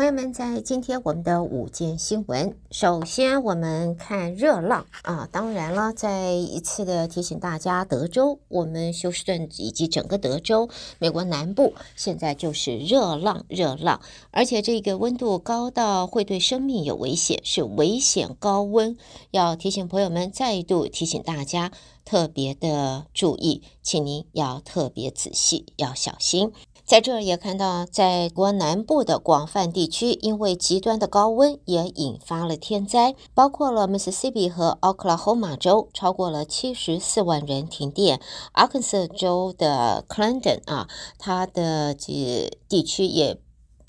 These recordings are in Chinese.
朋友们，在今天我们的午间新闻，首先我们看热浪啊。当然了，再一次的提醒大家，德州、我们休斯顿以及整个德州、美国南部，现在就是热浪，热浪，而且这个温度高到会对生命有危险，是危险高温。要提醒朋友们，再度提醒大家，特别的注意，请您要特别仔细，要小心。在这儿也看到，在国南部的广泛地区，因为极端的高温，也引发了天灾，包括了密西西比和奥克拉荷马州，超过了七十四万人停电。阿肯色州的 Clendon 啊，它的这地区也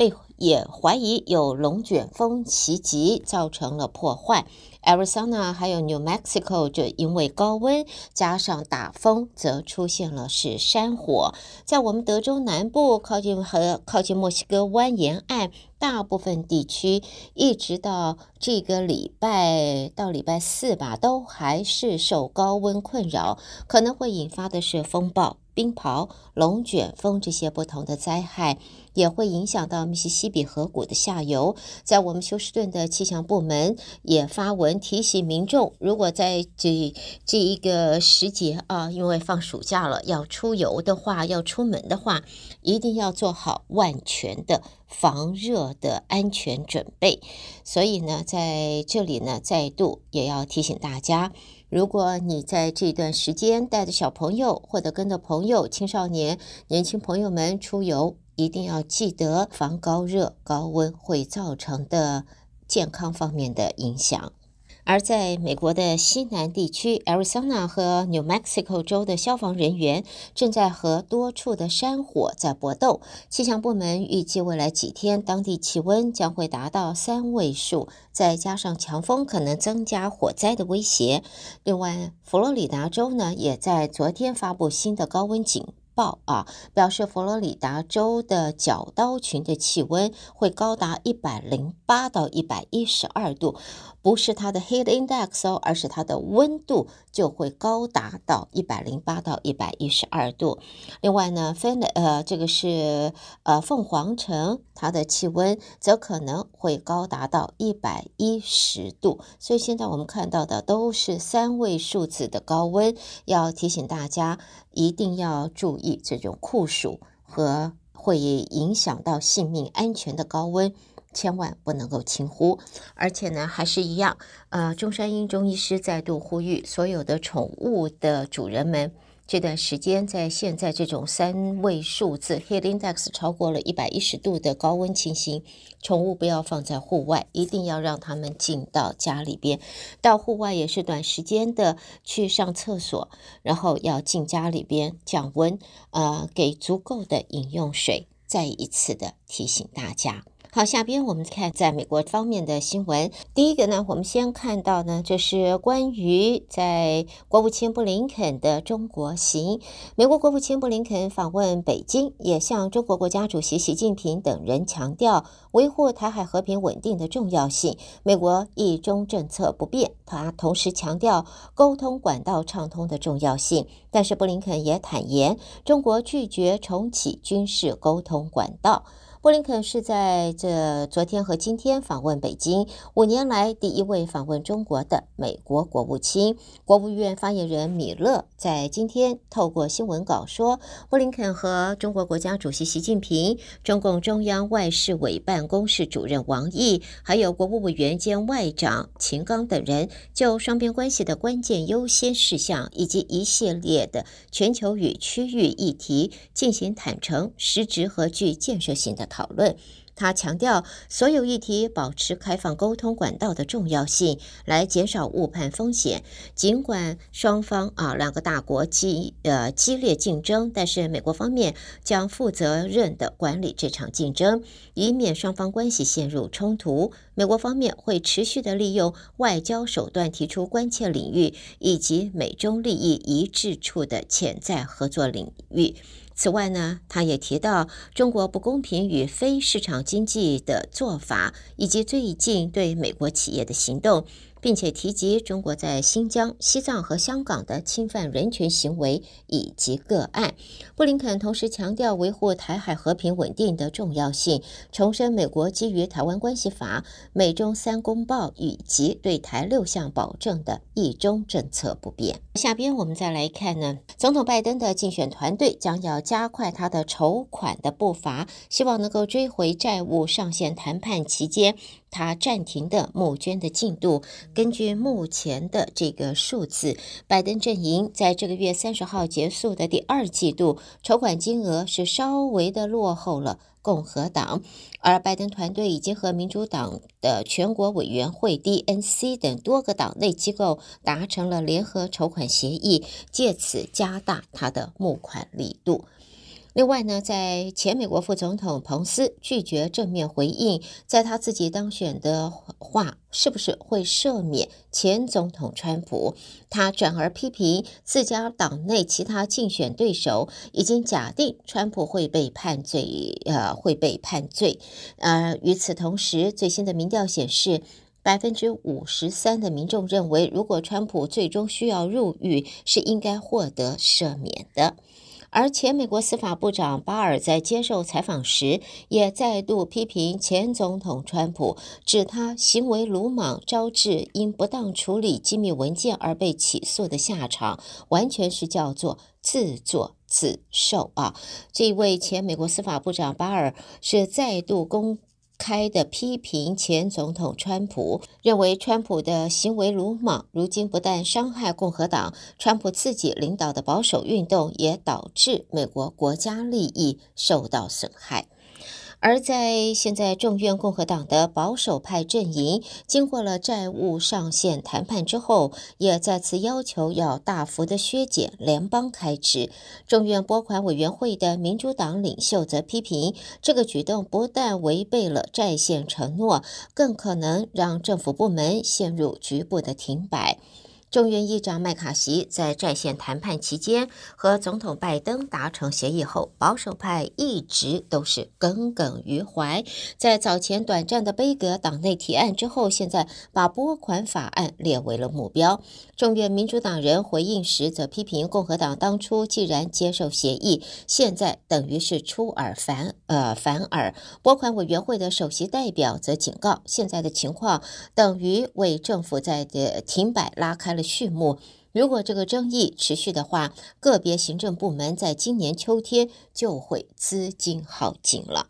被也怀疑有龙卷风袭击，造成了破坏。Arizona 还有 New Mexico 就因为高温加上大风，则出现了是山火。在我们德州南部靠近和靠近墨西哥湾沿岸，大部分地区一直到这个礼拜到礼拜四吧，都还是受高温困扰，可能会引发的是风暴。冰雹、龙卷风这些不同的灾害，也会影响到密西西比河谷的下游。在我们休斯顿的气象部门也发文提醒民众，如果在这这一个时节啊，因为放暑假了，要出游的话，要出门的话，一定要做好万全的防热的安全准备。所以呢，在这里呢，再度也要提醒大家。如果你在这段时间带着小朋友，或者跟着朋友、青少年、年轻朋友们出游，一定要记得防高热、高温会造成的健康方面的影响。而在美国的西南地区，Arizona 和 New Mexico 州的消防人员正在和多处的山火在搏斗。气象部门预计未来几天当地气温将会达到三位数，再加上强风，可能增加火灾的威胁。另外，佛罗里达州呢，也在昨天发布新的高温警报啊，表示佛罗里达州的角刀群的气温会高达一百零八到一百一十二度。不是它的 heat index 哦，而是它的温度就会高达到一百零八到一百一十二度。另外呢，分呃，这个是呃凤凰城，它的气温则可能会高达到一百一十度。所以现在我们看到的都是三位数字的高温，要提醒大家一定要注意这种酷暑和会影响到性命安全的高温。千万不能够轻忽，而且呢，还是一样，呃，中山英中医师再度呼吁所有的宠物的主人们，这段时间在现在这种三位数字 heat index 超过了一百一十度的高温情形，宠物不要放在户外，一定要让他们进到家里边，到户外也是短时间的去上厕所，然后要进家里边降温，呃，给足够的饮用水。再一次的提醒大家。好，下边我们看在美国方面的新闻。第一个呢，我们先看到呢，就是关于在国务卿布林肯的中国行。美国国务卿布林肯访问北京，也向中国国家主席习近平等人强调维护台海和平稳定的重要性。美国一中政策不变，他同时强调沟通管道畅通的重要性。但是布林肯也坦言，中国拒绝重启军事沟通管道。布林肯是在这昨天和今天访问北京，五年来第一位访问中国的美国国务卿。国务院发言人米勒在今天透过新闻稿说，布林肯和中国国家主席习近平、中共中央外事委办公室主任王毅，还有国务委员兼外长秦刚等人，就双边关系的关键优先事项以及一系列的全球与区域议题进行坦诚、实质和具建设性的讨论，他强调所有议题保持开放沟通管道的重要性，来减少误判风险。尽管双方啊两个大国激呃激烈竞争，但是美国方面将负责任地管理这场竞争，以免双方关系陷入冲突。美国方面会持续地利用外交手段提出关切领域以及美中利益一致处的潜在合作领域。此外呢，他也提到中国不公平与非市场经济的做法，以及最近对美国企业的行动，并且提及中国在新疆、西藏和香港的侵犯人权行为以及个案。布林肯同时强调维护台海和平稳定的重要性，重申美国基于《台湾关系法》、美中三公报以及对台六项保证的一中政策不变。下边我们再来看呢，总统拜登的竞选团队将要加快他的筹款的步伐，希望能够追回债务上限谈判期间他暂停的募捐的进度。根据目前的这个数字，拜登阵营在这个月三十号结束的第二季度筹款金额是稍微的落后了。共和党，而拜登团队已经和民主党的全国委员会 （DNC） 等多个党内机构达成了联合筹款协议，借此加大他的募款力度。另外呢，在前美国副总统彭斯拒绝正面回应，在他自己当选的话，是不是会赦免前总统川普？他转而批评自家党内其他竞选对手已经假定川普会被判罪，呃，会被判罪。呃，与此同时，最新的民调显示，百分之五十三的民众认为，如果川普最终需要入狱，是应该获得赦免的。而前美国司法部长巴尔在接受采访时，也再度批评前总统川普，指他行为鲁莽，招致因不当处理机密文件而被起诉的下场，完全是叫做自作自受啊！这位前美国司法部长巴尔是再度公。开的批评前总统川普，认为川普的行为鲁莽，如今不但伤害共和党，川普自己领导的保守运动也导致美国国家利益受到损害。而在现在众院共和党的保守派阵营，经过了债务上限谈判之后，也再次要求要大幅的削减联邦开支。众院拨款委员会的民主党领袖则批评，这个举动不但违背了债线承诺，更可能让政府部门陷入局部的停摆。众院议长麦卡锡在在线谈判期间和总统拜登达成协议后，保守派一直都是耿耿于怀。在早前短暂的杯葛党内提案之后，现在把拨款法案列为了目标。众院民主党人回应时则批评共和党当初既然接受协议，现在等于是出尔反呃反尔。拨款委员会的首席代表则警告，现在的情况等于为政府在的停摆拉开了序幕。如果这个争议持续的话，个别行政部门在今年秋天就会资金耗尽了。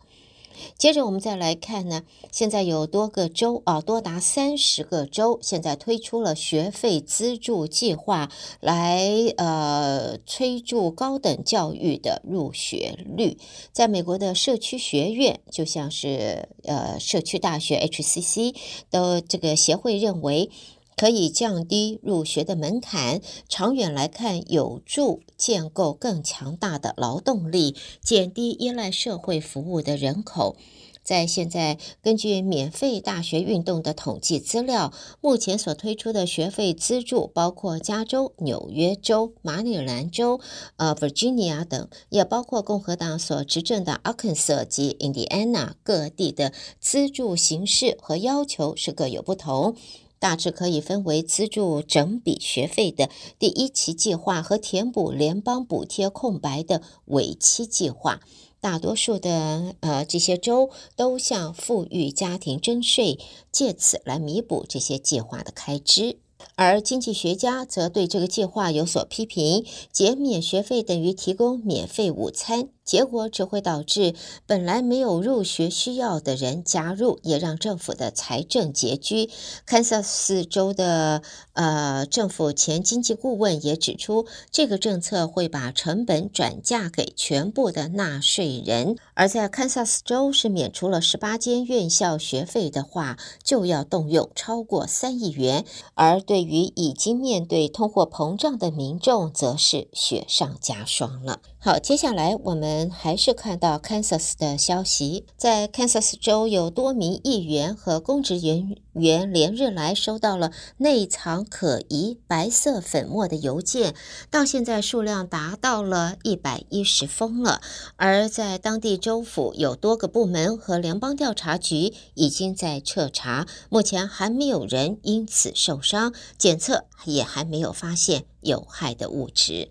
接着我们再来看呢，现在有多个州啊，多达三十个州，现在推出了学费资助计划，来呃催助高等教育的入学率。在美国的社区学院，就像是呃社区大学 HCC 的这个协会认为。可以降低入学的门槛，长远来看有助建构更强大的劳动力，减低依赖社会服务的人口。在现在，根据免费大学运动的统计资料，目前所推出的学费资助包括加州、纽约州、马里兰州、呃，Virginia 等，也包括共和党所执政的 Arkansas 及 Indiana 各地的资助形式和要求是各有不同。大致可以分为资助整笔学费的第一期计划和填补联邦补贴空白的尾期计划。大多数的呃这些州都向富裕家庭征税，借此来弥补这些计划的开支。而经济学家则对这个计划有所批评，减免学费等于提供免费午餐。结果只会导致本来没有入学需要的人加入，也让政府的财政拮据。堪萨斯州的呃政府前经济顾问也指出，这个政策会把成本转嫁给全部的纳税人。而在堪萨斯州是免除了十八间院校学费的话，就要动用超过三亿元。而对于已经面对通货膨胀的民众，则是雪上加霜了。好，接下来我们还是看到 Kansas 的消息，在 Kansas 州有多名议员和公职人员连日来收到了内藏可疑白色粉末的邮件，到现在数量达到了一百一十封了。而在当地州府有多个部门和联邦调查局已经在彻查，目前还没有人因此受伤，检测也还没有发现有害的物质。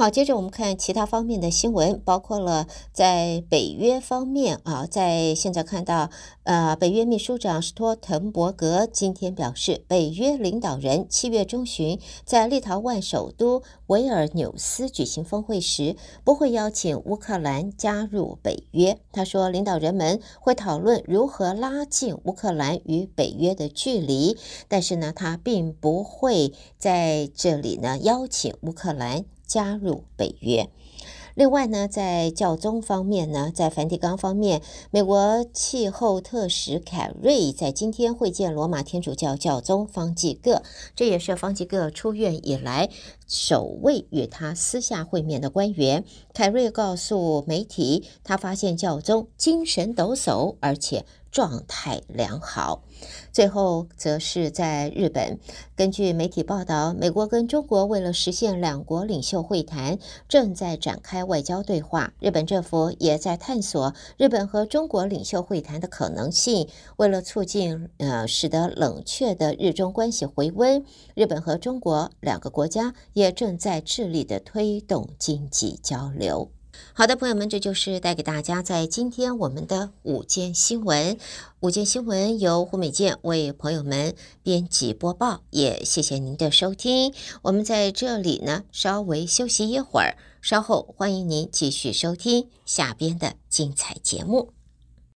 好，接着我们看其他方面的新闻，包括了在北约方面啊，在现在看到，呃，北约秘书长斯托滕伯格今天表示，北约领导人七月中旬在立陶宛首都维尔纽斯举行峰会时，不会邀请乌克兰加入北约。他说，领导人们会讨论如何拉近乌克兰与北约的距离，但是呢，他并不会在这里呢邀请乌克兰。加入北约。另外呢，在教宗方面呢，在梵蒂冈方面，美国气候特使凯瑞在今天会见罗马天主教教宗方济各，这也是方济各出院以来首位与他私下会面的官员。凯瑞告诉媒体，他发现教宗精神抖擞，而且状态良好。最后，则是在日本。根据媒体报道，美国跟中国为了实现两国领袖会谈，正在展开外交对话。日本政府也在探索日本和中国领袖会谈的可能性。为了促进呃，使得冷却的日中关系回温，日本和中国两个国家也正在致力的推动经济交流。好的，朋友们，这就是带给大家在今天我们的五件新闻。五件新闻由胡美健为朋友们编辑播报，也谢谢您的收听。我们在这里呢，稍微休息一会儿，稍后欢迎您继续收听下边的精彩节目。